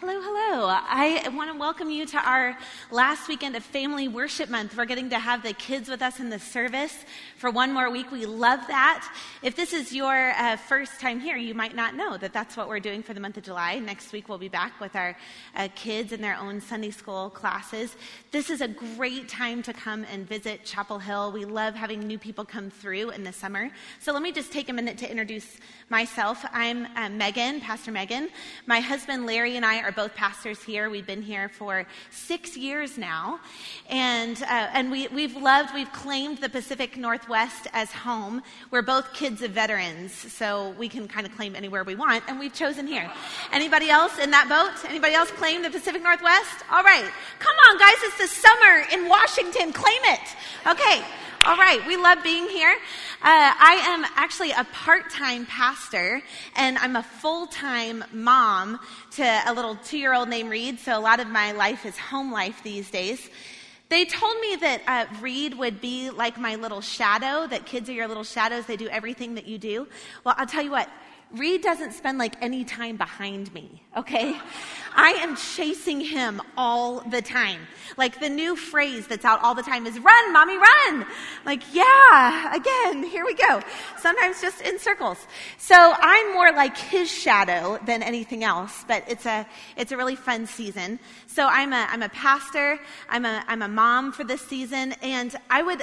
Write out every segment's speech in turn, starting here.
Hello, hello. I want to welcome you to our last weekend of Family Worship Month. We're getting to have the kids with us in the service for one more week. We love that. If this is your uh, first time here, you might not know that that's what we're doing for the month of July. Next week, we'll be back with our uh, kids in their own Sunday school classes. This is a great time to come and visit Chapel Hill. We love having new people come through in the summer. So let me just take a minute to introduce myself. I'm uh, Megan, Pastor Megan. My husband Larry and I are both pastors here. We've been here for six years now, and uh, and we we've loved, we've claimed the Pacific Northwest as home. We're both kids of veterans, so we can kind of claim anywhere we want, and we've chosen here. Anybody else in that boat? Anybody else claim the Pacific Northwest? All right, come on, guys! It's the summer in Washington. Claim it. Okay. All right, we love being here. Uh, I am actually a part time pastor, and I'm a full time mom to a little two year old named Reed, so a lot of my life is home life these days. They told me that uh, Reed would be like my little shadow, that kids are your little shadows, they do everything that you do. Well, I'll tell you what, Reed doesn't spend like any time behind me, okay? I am chasing him all the time. Like the new phrase that's out all the time is run, mommy, run. Like, yeah, again, here we go. Sometimes just in circles. So I'm more like his shadow than anything else, but it's a, it's a really fun season. So I'm a, I'm a pastor. I'm a, I'm a mom for this season and I would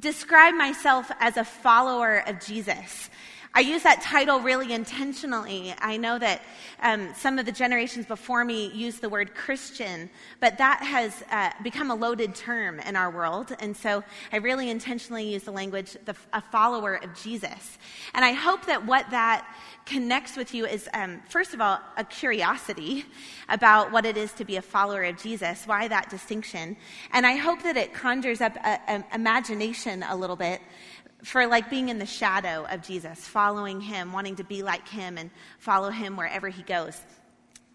describe myself as a follower of Jesus. I use that title really intentionally. I know that um, some of the generations before me used the word Christian, but that has uh, become a loaded term in our world. And so I really intentionally use the language, the, a follower of Jesus. And I hope that what that connects with you is, um, first of all, a curiosity about what it is to be a follower of Jesus. Why that distinction? And I hope that it conjures up imagination a little bit for like being in the shadow of Jesus, following him, wanting to be like him and follow him wherever he goes.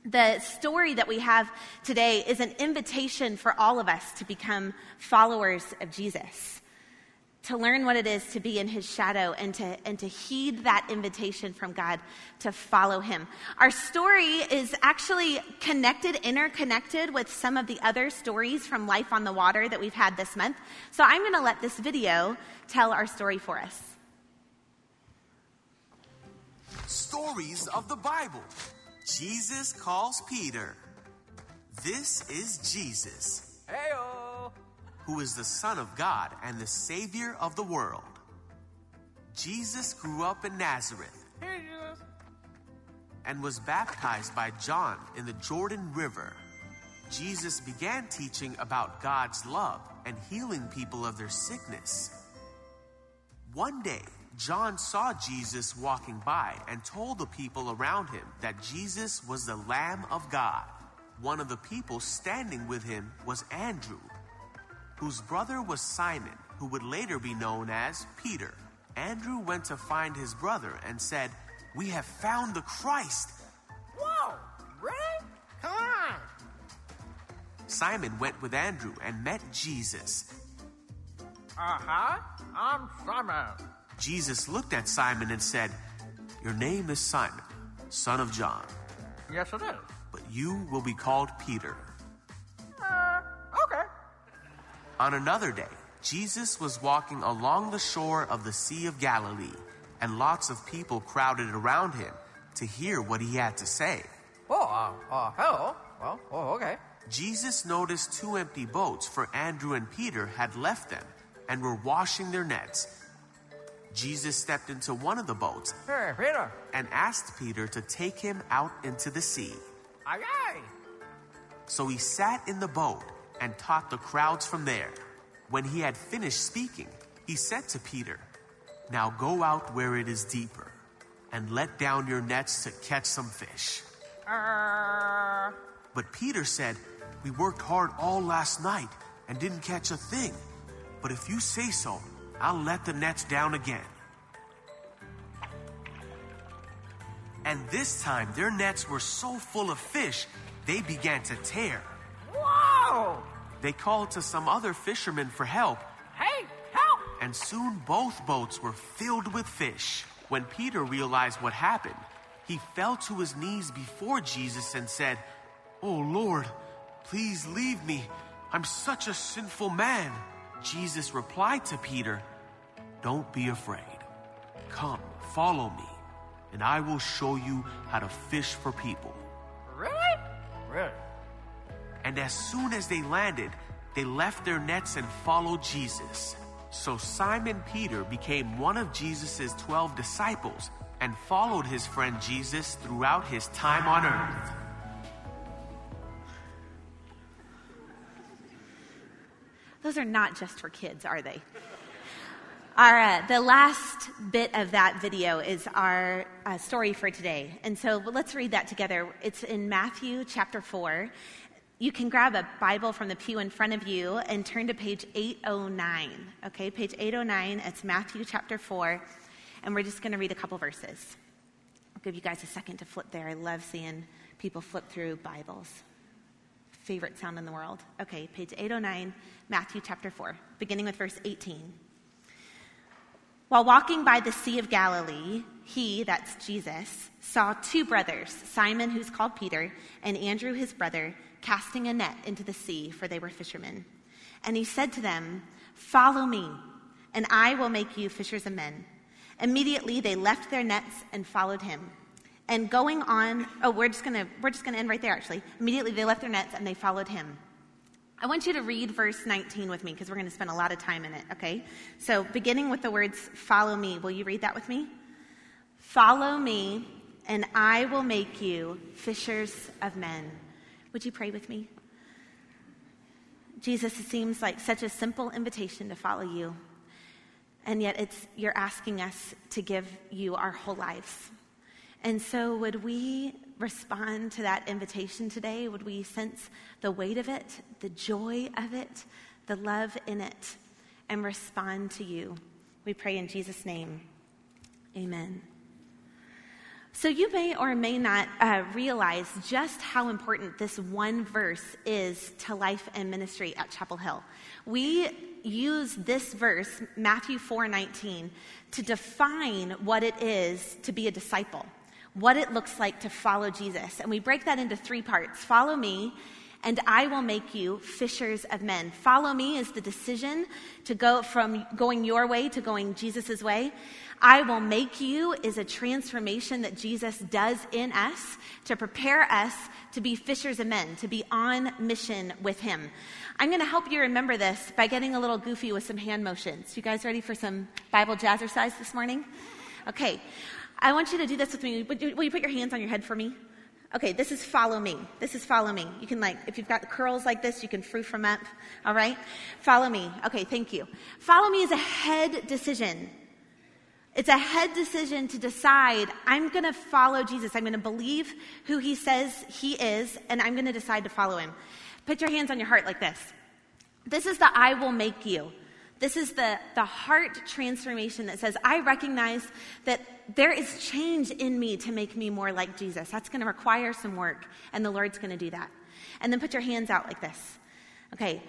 The story that we have today is an invitation for all of us to become followers of Jesus, to learn what it is to be in his shadow and to, and to heed that invitation from God to follow him. Our story is actually connected, interconnected with some of the other stories from Life on the Water that we've had this month. So I'm going to let this video tell our story for us. Stories of the Bible. Jesus calls Peter. This is Jesus. Who is the Son of God and the Savior of the world. Jesus grew up in Nazareth. And was baptized by John in the Jordan River. Jesus began teaching about God's love and healing people of their sickness. One day, John saw Jesus walking by and told the people around him that Jesus was the Lamb of God. One of the people standing with him was Andrew, whose brother was Simon, who would later be known as Peter. Andrew went to find his brother and said, We have found the Christ. Whoa, really? Come on. Simon went with Andrew and met Jesus. Uh huh. I'm Simon. Jesus looked at Simon and said, Your name is Simon, son of John, Yes, it is. but you will be called Peter. On another day, Jesus was walking along the shore of the Sea of Galilee, and lots of people crowded around him to hear what he had to say. Oh, uh, uh, hello. Well, oh, okay. Jesus noticed two empty boats, for Andrew and Peter had left them and were washing their nets. Jesus stepped into one of the boats Hey, Peter. and asked Peter to take him out into the sea. Aye, aye. So he sat in the boat and taught the crowds from there. When he had finished speaking, he said to Peter, Now go out where it is deeper and let down your nets to catch some fish. Uh, But Peter said, We worked hard all last night and didn't catch a thing. But if you say so, I'll let the nets down again. And this time their nets were so full of fish, they began to tear. Whoa. They called to some other fishermen for help, Hey, help. and soon both boats were filled with fish. When Peter realized what happened, he fell to his knees before Jesus and said, Oh Lord, please leave me. I'm such a sinful man. Jesus replied to Peter, Don't be afraid. Come, follow me, and I will show you how to fish for people. Really? Really? And as soon as they landed, they left their nets and followed Jesus. So Simon Peter became one of Jesus' 12 disciples and followed his friend Jesus throughout his time on earth. Those are not just for kids, are they? Our, uh, the last bit of that video is our uh, story for today. And so let's read that together. It's in Matthew chapter 4. You can grab a Bible from the pew in front of you and turn to page 809. Okay, page 809. It's Matthew chapter 4. And we're just going to read a couple verses. I'll give you guys a second to flip there. I love seeing people flip through Bibles favorite sound in the world. Okay, page 809, Matthew chapter 4, beginning with verse 18. While walking by the Sea of Galilee, he, that's Jesus, saw two brothers, Simon, who's called Peter, and Andrew, his brother, casting a net into the sea, for they were fishermen. And he said to them, Follow me, and I will make you fishers of men. Immediately they left their nets and followed him. And going on, oh, we're just gonna we're just gonna end right there actually. Immediately they left their nets and they followed him. I want you to read verse 19 with me because we're going to spend a lot of time in it, okay? So, beginning with the words, follow me, will you read that with me? Follow me, and I will make you fishers of men. Would you pray with me? Jesus, it seems like such a simple invitation to follow you, and yet it's, you're asking us to give you our whole lives. And so, would we respond to that invitation today? Would we sense the weight of it, the joy of it, the love in it, and respond to you? We pray in Jesus' name. Amen. So, you may or may not uh, realize just how important this one verse is to life and ministry at Chapel Hill. We use this verse, Matthew 4 19, to define what it is to be a disciple what it looks like to follow Jesus. And we break that into three parts follow me, and I will make you fishers of men. Follow me is the decision to go from going your way to going Jesus' way. I will make you is a transformation that Jesus does in us to prepare us to be fishers of men, to be on mission with Him. I'm going to help you remember this by getting a little goofy with some hand motions. You guys ready for some Bible jazzercise this morning? Okay. I want you to do this with me. Will you put your hands on your head for me? Okay, this is follow me. This is follow me. You can like, if you've got curls like this, you can frou from up. All right? Follow me. Okay, thank you. Follow me is a head decision. It's a head decision to decide, I'm going to follow Jesus. I'm going to believe who he says he is, and I'm going to decide to follow him. Put your hands on your heart like this. This is the I will make you. This is the, the heart transformation that says, I recognize that there is change in me to make me more like Jesus. That's going to require some work, and the Lord's going to do that. And then put your hands out like this. Okay.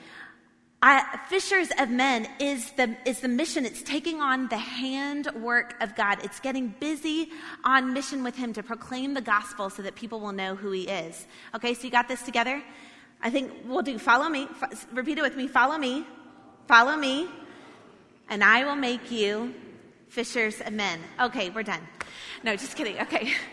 I, fishers of men is the, is the mission. It's taking on the handwork of God. It's getting busy on mission with Him to proclaim the gospel so that people will know who He is. Okay, so you got this together? I think we'll do follow me. F- repeat it with me. Follow me. Follow me and I will make you fishers of men. Okay, we're done. No, just kidding. Okay.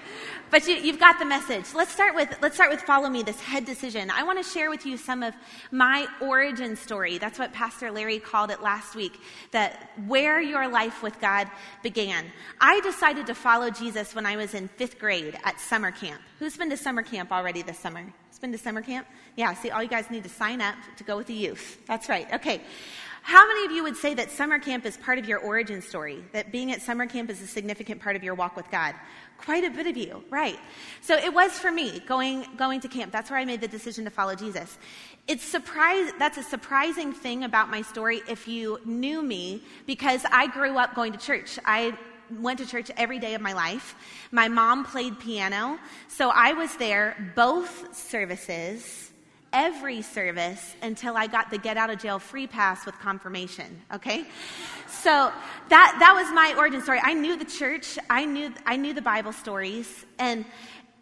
But you, have got the message. Let's start with let's start with follow me. This head decision. I want to share with you some of my origin story. That's what Pastor Larry called it last week. That where your life with God began. I decided to follow Jesus when I was in fifth grade at summer camp. Who's been to summer camp already this summer? Who's been to summer camp? Yeah. See, all you guys need to sign up to go with the youth. That's right. Okay. How many of you would say that summer camp is part of your origin story? That being at summer camp is a significant part of your walk with God? Quite a bit of you, right? So it was for me going, going to camp. That's where I made the decision to follow Jesus. It's surprise, that's a surprising thing about my story if you knew me because I grew up going to church. I went to church every day of my life. My mom played piano, so I was there both services every service until I got the get out of jail free pass with confirmation. Okay? So that, that was my origin story. I knew the church, I knew, I knew the Bible stories, and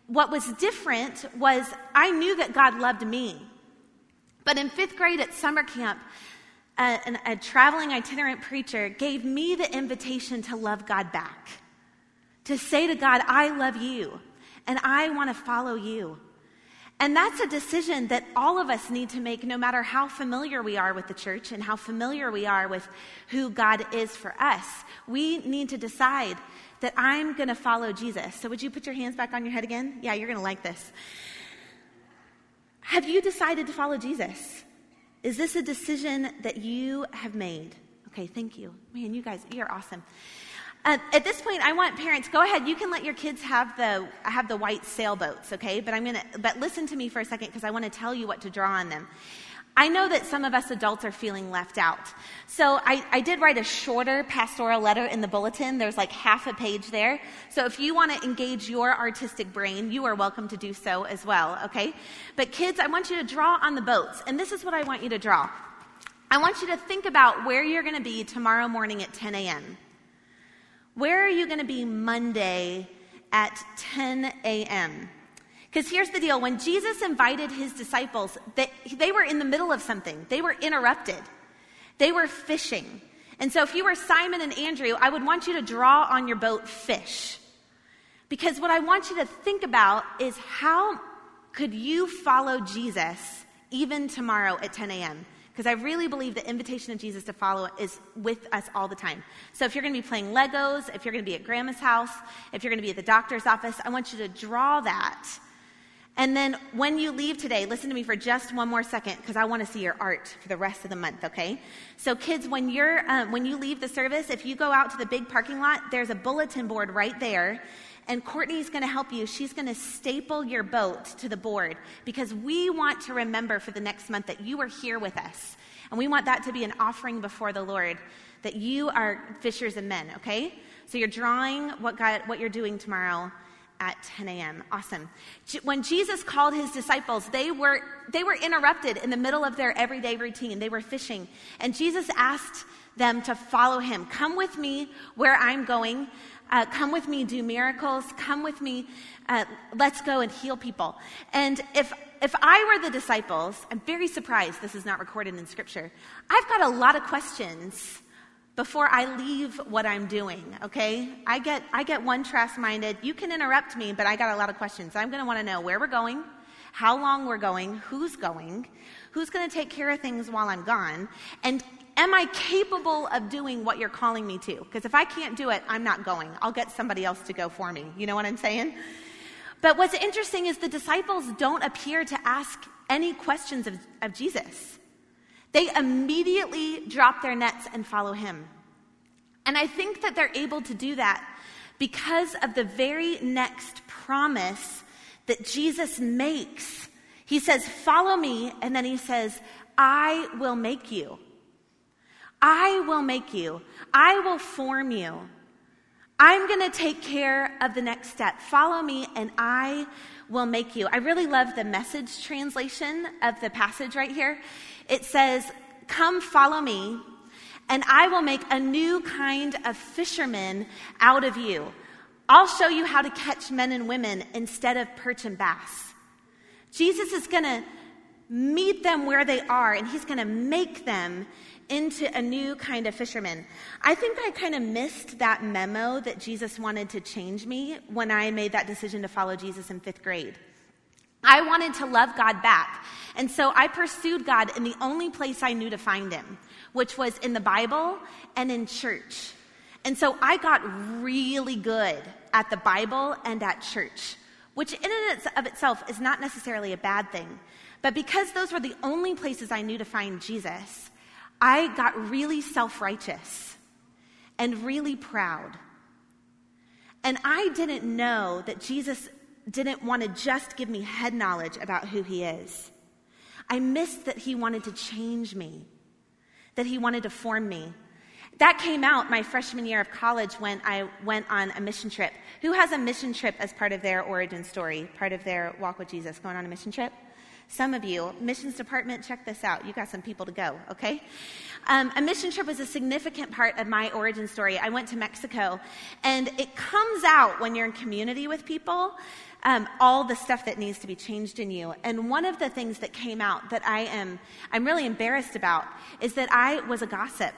what was different was I knew that God loved me. But in fifth grade at summer camp, a, a, traveling itinerant preacher gave me the invitation to love God back, to say to God, I love you and I want to follow you. And that's a decision that all of us need to make no matter how familiar we are with the church and how familiar we are with who God is for us. We need to decide that I'm going to follow Jesus. So, would you put your hands back on your head again? Yeah, you're going to like this. Have you decided to follow Jesus? Is this a decision that you have made? Okay, thank you. Man, you guys, you're awesome. Uh, at this point, I want parents go ahead. You can let your kids have the have the white sailboats, okay? But I'm gonna but listen to me for a second because I want to tell you what to draw on them. I know that some of us adults are feeling left out. So I, I, did write a shorter pastoral letter in the bulletin. There's like half a page there. So if you want to engage your artistic brain, you are welcome to do so as well, okay? But kids, I want you to draw on the boats. And this is what I want you to draw. I want you to think about where you're going to be tomorrow morning at 10 a.m. Where are you going to be Monday at 10 a.m.? Because here's the deal when Jesus invited his disciples, they, they were in the middle of something, they were interrupted, they were fishing. And so, if you were Simon and Andrew, I would want you to draw on your boat fish. Because what I want you to think about is how could you follow Jesus even tomorrow at 10 a.m.? Because I really believe the invitation of Jesus to follow is with us all the time. So if you're going to be playing Legos, if you're going to be at grandma's house, if you're going to be at the doctor's office, I want you to draw that. And then when you leave today, listen to me for just one more second because I want to see your art for the rest of the month, okay? So kids, when you're um, when you leave the service, if you go out to the big parking lot, there's a bulletin board right there and Courtney's going to help you. She's going to staple your boat to the board because we want to remember for the next month that you are here with us. And we want that to be an offering before the Lord that you are fishers of men, okay? So you're drawing what, God, what you're doing tomorrow at 10 a.m. Awesome. When Jesus called his disciples, they were, they were interrupted in the middle of their everyday routine. They were fishing. And Jesus asked them to follow him. Come with me where I'm going. Uh, come with me, do miracles. Come with me, uh, let's go and heal people. And if if I were the disciples, I'm very surprised this is not recorded in Scripture. I've got a lot of questions before I leave what I'm doing, okay? I get, I get one trust minded. You can interrupt me, but I got a lot of questions. I'm going to want to know where we're going, how long we're going, who's going, who's going to take care of things while I'm gone, and am I capable of doing what you're calling me to? Because if I can't do it, I'm not going. I'll get somebody else to go for me. You know what I'm saying? But what's interesting is the disciples don't appear to ask any questions of, of Jesus. They immediately drop their nets and follow him. And I think that they're able to do that because of the very next promise that Jesus makes. He says, Follow me, and then he says, I will make you. I will make you. I will form you. I'm going to take care of the next step. Follow me, and I will make you. I really love the message translation of the passage right here. It says, Come follow me, and I will make a new kind of fisherman out of you. I'll show you how to catch men and women instead of perch and bass. Jesus is going to meet them where they are, and he's going to make them into a new kind of fisherman. I think I kind of missed that memo that Jesus wanted to change me when I made that decision to follow Jesus in fifth grade. I wanted to love God back. And so I pursued God in the only place I knew to find him, which was in the Bible and in church. And so I got really good at the Bible and at church, which in and of itself is not necessarily a bad thing. But because those were the only places I knew to find Jesus, I got really self righteous and really proud. And I didn't know that Jesus didn't want to just give me head knowledge about who he is. I missed that he wanted to change me, that he wanted to form me. That came out my freshman year of college when I went on a mission trip. Who has a mission trip as part of their origin story, part of their walk with Jesus, going on a mission trip? Some of you, missions department, check this out. You got some people to go, okay? Um, a mission trip was a significant part of my origin story. I went to Mexico, and it comes out when you're in community with people um, all the stuff that needs to be changed in you. And one of the things that came out that I am I'm really embarrassed about is that I was a gossip.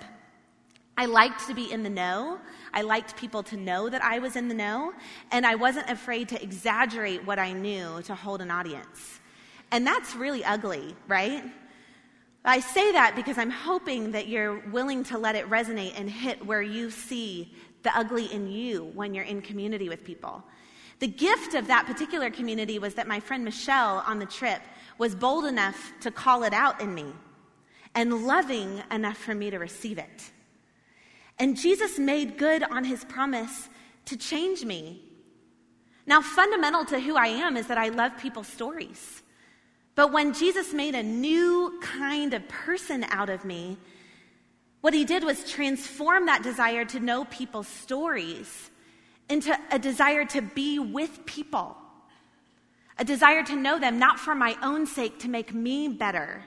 I liked to be in the know. I liked people to know that I was in the know, and I wasn't afraid to exaggerate what I knew to hold an audience. And that's really ugly, right? I say that because I'm hoping that you're willing to let it resonate and hit where you see the ugly in you when you're in community with people. The gift of that particular community was that my friend Michelle on the trip was bold enough to call it out in me and loving enough for me to receive it. And Jesus made good on his promise to change me. Now, fundamental to who I am is that I love people's stories. But when Jesus made a new kind of person out of me, what he did was transform that desire to know people's stories into a desire to be with people, a desire to know them, not for my own sake to make me better,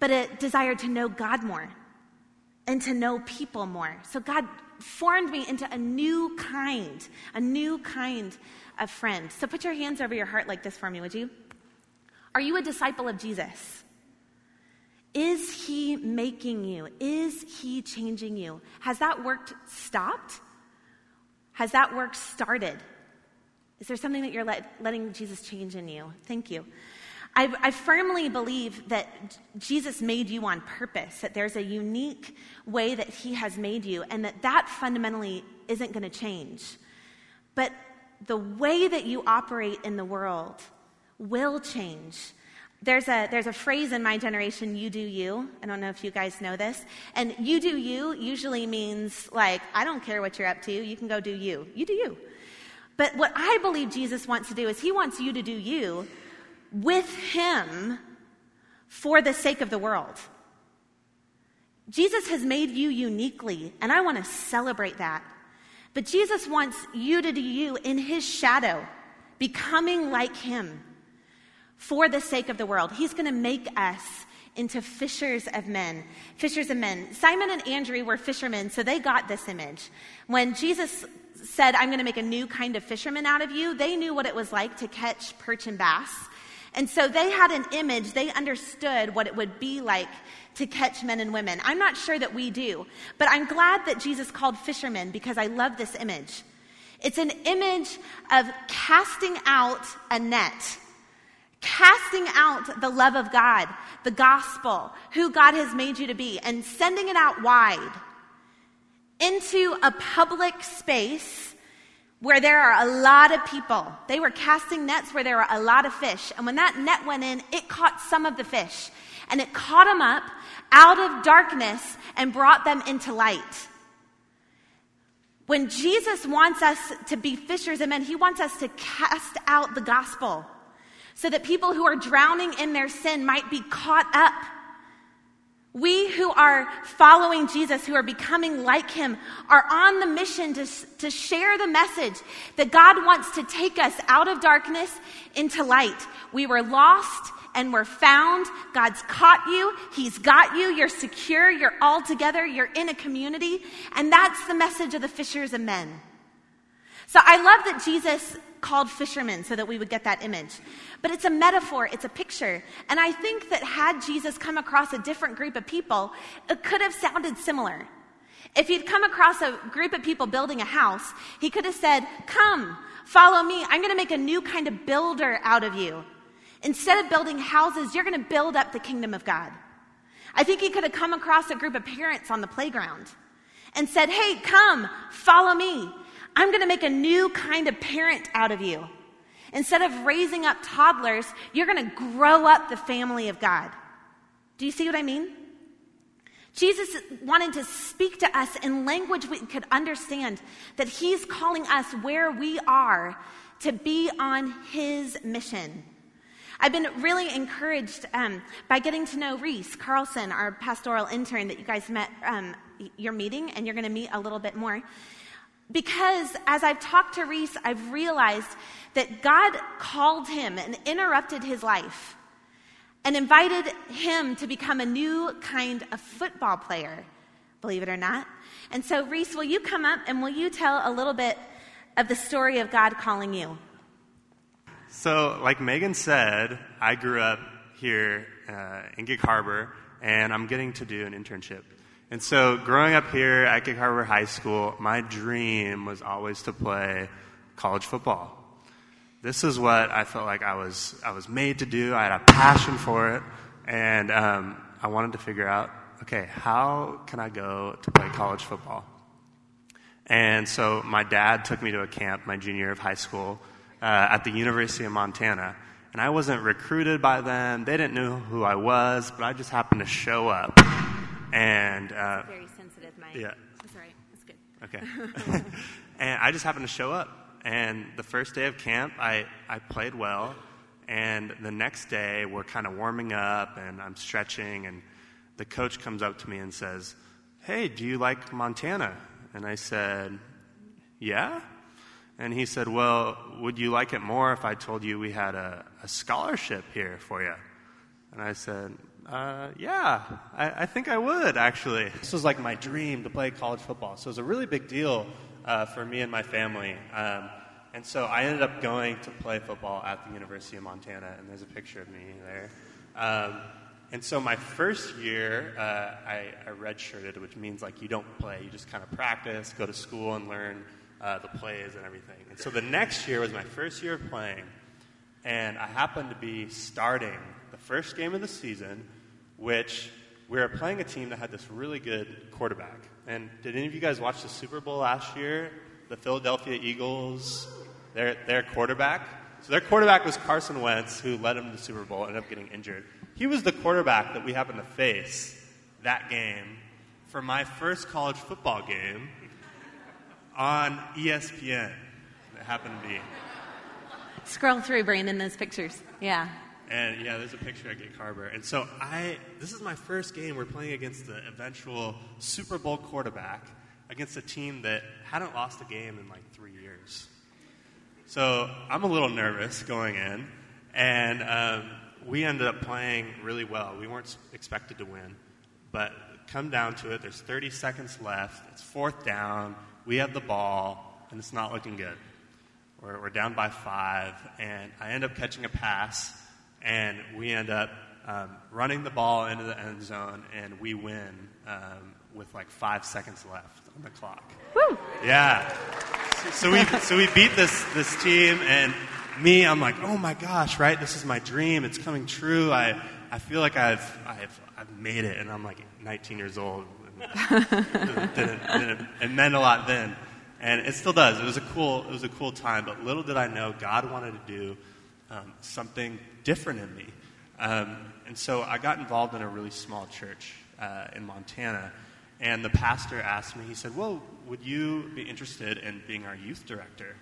but a desire to know God more and to know people more. So God formed me into a new kind, a new kind of friend. So put your hands over your heart like this for me, would you? Are you a disciple of Jesus? Is he making you? Is he changing you? Has that work stopped? Has that work started? Is there something that you're let, letting Jesus change in you? Thank you. I, I, firmly believe that Jesus made you on purpose, that there's a unique way that he has made you, and that that fundamentally isn't going to change. But the way that you operate in the world will change. There's a, there's a phrase in my generation, you do you. I don't know if you guys know this. And you do you usually means like, I don't care what you're up to, you can go do you. You do you. But what I believe Jesus wants to do is he wants you to do you with him for the sake of the world. Jesus has made you uniquely, and I want to celebrate that. But Jesus wants you to do you in his shadow, becoming like him for the sake of the world. He's going to make us into fishers of men. Fishers of men. Simon and Andrew were fishermen, so they got this image. When Jesus said, I'm going to make a new kind of fisherman out of you, they knew what it was like to catch perch and bass. And so they had an image, they understood what it would be like to catch men and women. I'm not sure that we do, but I'm glad that Jesus called fishermen because I love this image. It's an image of casting out a net casting out the love of God, the gospel, who God has made you to be, and sending it out wide into a public space where there are a lot of people. They were casting nets where there were a lot of fish. And when that net went in, it caught some of the fish. And it caught them up out of darkness and brought them into light. When Jesus wants us to be fishers of men, he wants us to cast out the gospel so that people who are drowning in their sin might be caught up. We who are following Jesus, who are becoming like him, are on the mission to, to share the message that God wants to take us out of darkness into light. We were lost and we're found. God's caught you. He's got you. You're secure. You're all together. You're in a community. And that's the message of the fishers of men. So I love that Jesus called fishermen so that we would get that image. But it's a metaphor, it's a picture. And I think that had Jesus come across a different group of people, it could have sounded similar. If he'd come across a group of people building a house, he could have said, Come, follow me. I'm going to make a new kind of builder out of you. Instead of building houses, you're going to build up the kingdom of God. I think he could have come across a group of parents on the playground and said, Hey, come, follow me. I'm going to make a new kind of parent out of you. Instead of raising up toddlers, you're going to grow up the family of God. Do you see what I mean? Jesus wanted to speak to us in language we could understand that he's calling us where we are to be on his mission. I've been really encouraged um, by getting to know Reese Carlson, our pastoral intern that you guys met um, your meeting, and you're going to meet a little bit more. Because as I've talked to Reese, I've realized that God called him and interrupted his life and invited him to become a new kind of football player, believe it or not. And so, Reese, will you come up and will you tell a little bit of the story of God calling you? So, like Megan said, I grew up here uh, in Gig Harbor, and I'm getting to do an internship. And so, growing up here at Gig Harbor High School, my dream was always to play college football. This is what I felt like I was, I was made to do. I had a passion for it, and um, I wanted to figure out okay, how can I go to play college football? And so my dad took me to a camp my junior year of high school uh, at the University of Montana. And I wasn't recruited by them. They didn't know who I was, but I just happened to show up. And uh, Very sensitive, Mike. Yeah. That's all right. That's good. Okay. and I just happened to show up. And the first day of camp, I, I played well. And the next day, we're kind of warming up and I'm stretching. And the coach comes up to me and says, Hey, do you like Montana? And I said, Yeah. And he said, Well, would you like it more if I told you we had a, a scholarship here for you? And I said, uh, Yeah, I, I, think I would, actually. This was like my dream to play college football. So it was a really big deal uh, for me and my family. Um, and so I ended up going to play football at the University of Montana, and there's a picture of me there. Um, and so my first year, uh, I, I redshirted, which means like you don't play, you just kind of practice, go to school, and learn uh, the plays and everything. And so the next year was my first year of playing, and I happened to be starting the first game of the season, which we were playing a team that had this really good quarterback. And did any of you guys watch the Super Bowl last year? The Philadelphia Eagles, their, their quarterback? So their quarterback was Carson Wentz, who led them to the Super Bowl, ended up getting injured. He was the quarterback that we happened to face that game for my first college football game on ESPN. It happened to be. Scroll through, Brandon, those pictures. Yeah. And yeah, there's a picture at Gig Harbor. And so I, this is my first game. We're playing against the eventual Super Bowl quarterback against a team that hadn't lost a game in like three years. So I'm a little nervous going in. And um, we ended up playing really well. We weren't expected to win, but come down to it, there's 30 seconds left. It's fourth down. We have the ball, and it's not looking good. We're, we're down by five, and I end up catching a pass, and we end up um, running the ball into the end zone, and we win um, with like five seconds left on the clock. Woo! Yeah. So, we so we beat this this team, and me, I'm like, oh my gosh, right? This is my dream. It's coming true. I, I feel like I've, I've, I've made it. And I'm like 19 years old. it, didn't, didn't, it meant a lot then. And it still does. It was a cool, it was a cool time. But little did I know God wanted to do um, something different in me. Um, and so I got involved in a really small church uh, in Montana. And the pastor asked me, he said, Well, would you be interested in being our youth director?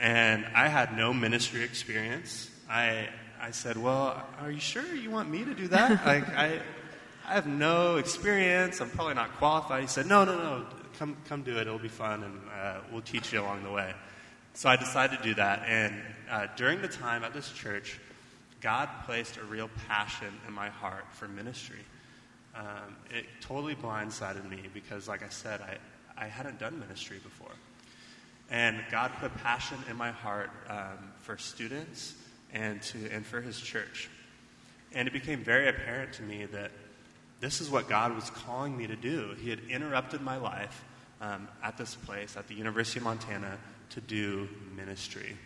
And I had no ministry experience. I, I said, Well, are you sure you want me to do that? like, I, I have no experience. I'm probably not qualified. He said, No, no, no. Come, come do it. It'll be fun, and uh, we'll teach you along the way. So I decided to do that. And uh, during the time at this church, God placed a real passion in my heart for ministry. Um, it totally blindsided me because, like I said, I, I hadn't done ministry before. And God put passion in my heart um, for students and, to, and for His church. And it became very apparent to me that this is what God was calling me to do. He had interrupted my life um, at this place, at the University of Montana, to do ministry.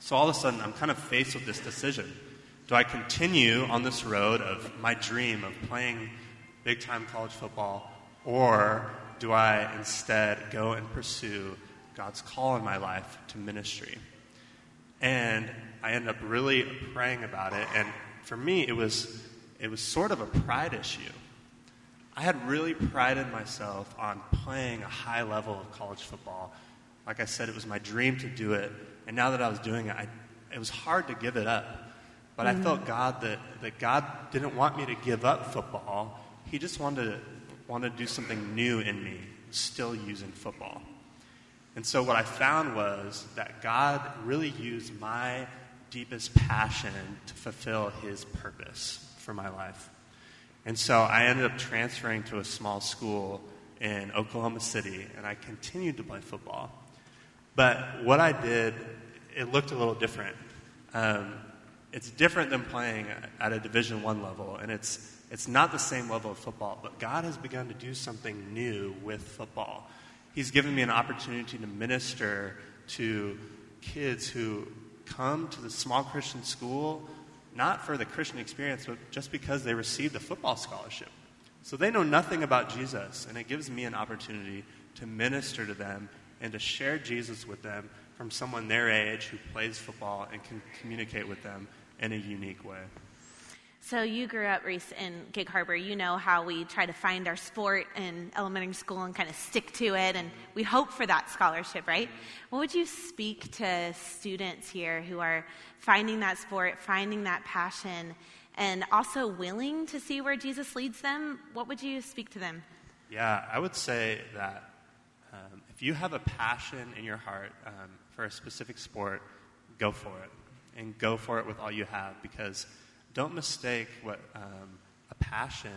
So all of a sudden, I'm kind of faced with this decision. Do I continue on this road of my dream of playing big time college football, or do I instead go and pursue God's call in my life to ministry. And I ended up really praying about it. And for me, it was, it was sort of a pride issue. I had really prided myself on playing a high level of college football. Like I said, it was my dream to do it. And now that I was doing it, I, it was hard to give it up. But mm-hmm. I felt God that, that God didn't want me to give up football. He just wanted to, wanted to do something new in me, still using football. And so what I found was that God really used my deepest passion to fulfill his purpose for my life. And so I ended up transferring to a small school in Oklahoma City, and I continued to play football. But what I did it looked a little different. Um, it's different than playing at a Division One level, and it's it's not the same level of football. But God has begun to do something new with football. He's given me an opportunity to minister to kids who come to the small Christian school not for the Christian experience, but just because they received a football scholarship. So they know nothing about Jesus, and it gives me an opportunity to minister to them and to share Jesus with them from someone their age who plays football and can communicate with them in a unique way. So you grew up, Reese, in Gig Harbor. You know how we try to find our sport in elementary school and kind of stick to it, and we hope for that scholarship, right? What would you speak to students here who are finding that sport, finding that passion, and also willing to see where Jesus leads them? What would you speak to them? Yeah, I would say that um, if you have a passion in your heart um, for a specific sport, go for it. And go for it with all you have because don't mistake what um, a passion.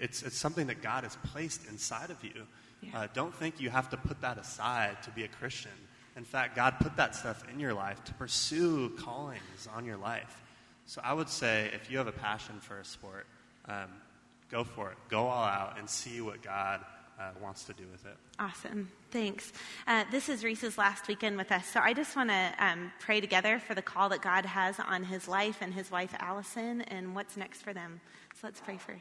It's, it's something that God has placed inside of you. Yeah. Uh, don't think you have to put that aside to be a Christian. In fact, God put that stuff in your life to pursue callings on your life. So I would say if you have a passion for a sport, um, go for it. Go all out and see what God uh, wants to do with it. Awesome. Thanks. Uh, this is Reese's last weekend with us. So I just want to um, pray together for the call that God has on his life and his wife, Allison, and what's next for them. So let's pray for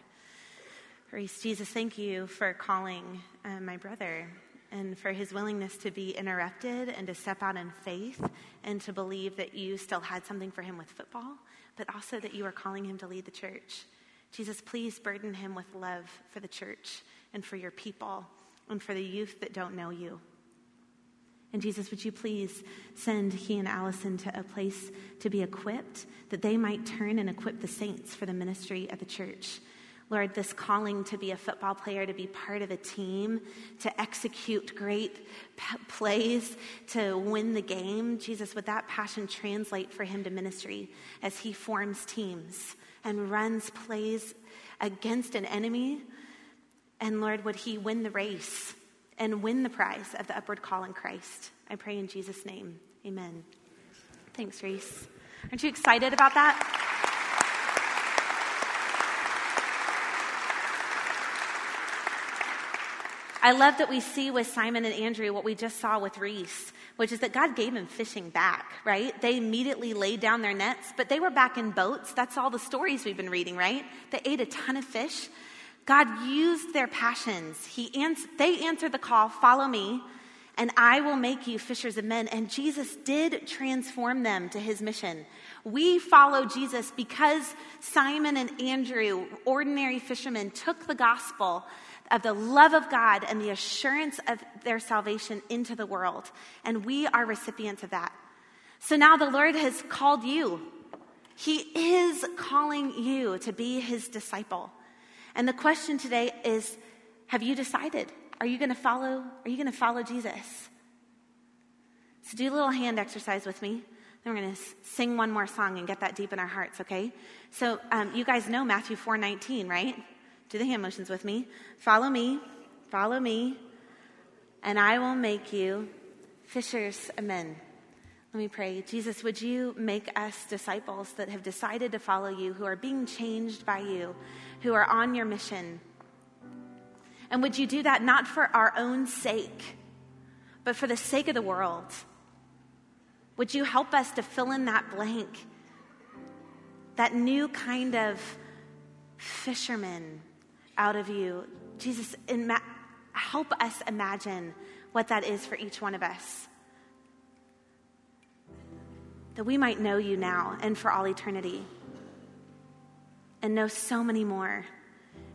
Reese. Jesus, thank you for calling uh, my brother and for his willingness to be interrupted and to step out in faith and to believe that you still had something for him with football, but also that you are calling him to lead the church. Jesus, please burden him with love for the church and for your people and for the youth that don't know you. And Jesus, would you please send he and Allison to a place to be equipped that they might turn and equip the saints for the ministry of the church? Lord, this calling to be a football player, to be part of a team, to execute great plays, to win the game, Jesus, would that passion translate for him to ministry as he forms teams and runs plays against an enemy and Lord, would he win the race and win the prize of the upward call in Christ? I pray in Jesus' name. Amen. Thanks, Reese. Aren't you excited about that? I love that we see with Simon and Andrew what we just saw with Reese, which is that God gave them fishing back, right? They immediately laid down their nets, but they were back in boats. That's all the stories we've been reading, right? They ate a ton of fish. God used their passions. He ans- they answered the call, follow me, and I will make you fishers of men. And Jesus did transform them to his mission. We follow Jesus because Simon and Andrew, ordinary fishermen, took the gospel of the love of God and the assurance of their salvation into the world. And we are recipients of that. So now the Lord has called you. He is calling you to be his disciple. And the question today is have you decided? Are you going to follow are you going to follow Jesus? So do a little hand exercise with me. Then we're going to sing one more song and get that deep in our hearts, okay? So um, you guys know Matthew 4:19, right? Do the hand motions with me. Follow me, follow me, and I will make you fishers of men. Let me pray. Jesus, would you make us disciples that have decided to follow you, who are being changed by you, who are on your mission? And would you do that not for our own sake, but for the sake of the world? Would you help us to fill in that blank, that new kind of fisherman out of you? Jesus, ima- help us imagine what that is for each one of us that we might know you now and for all eternity, and know so many more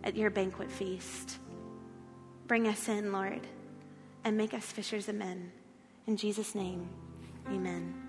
at your banquet feast. Bring us in, Lord, and make us fishers of men. In Jesus' name, amen.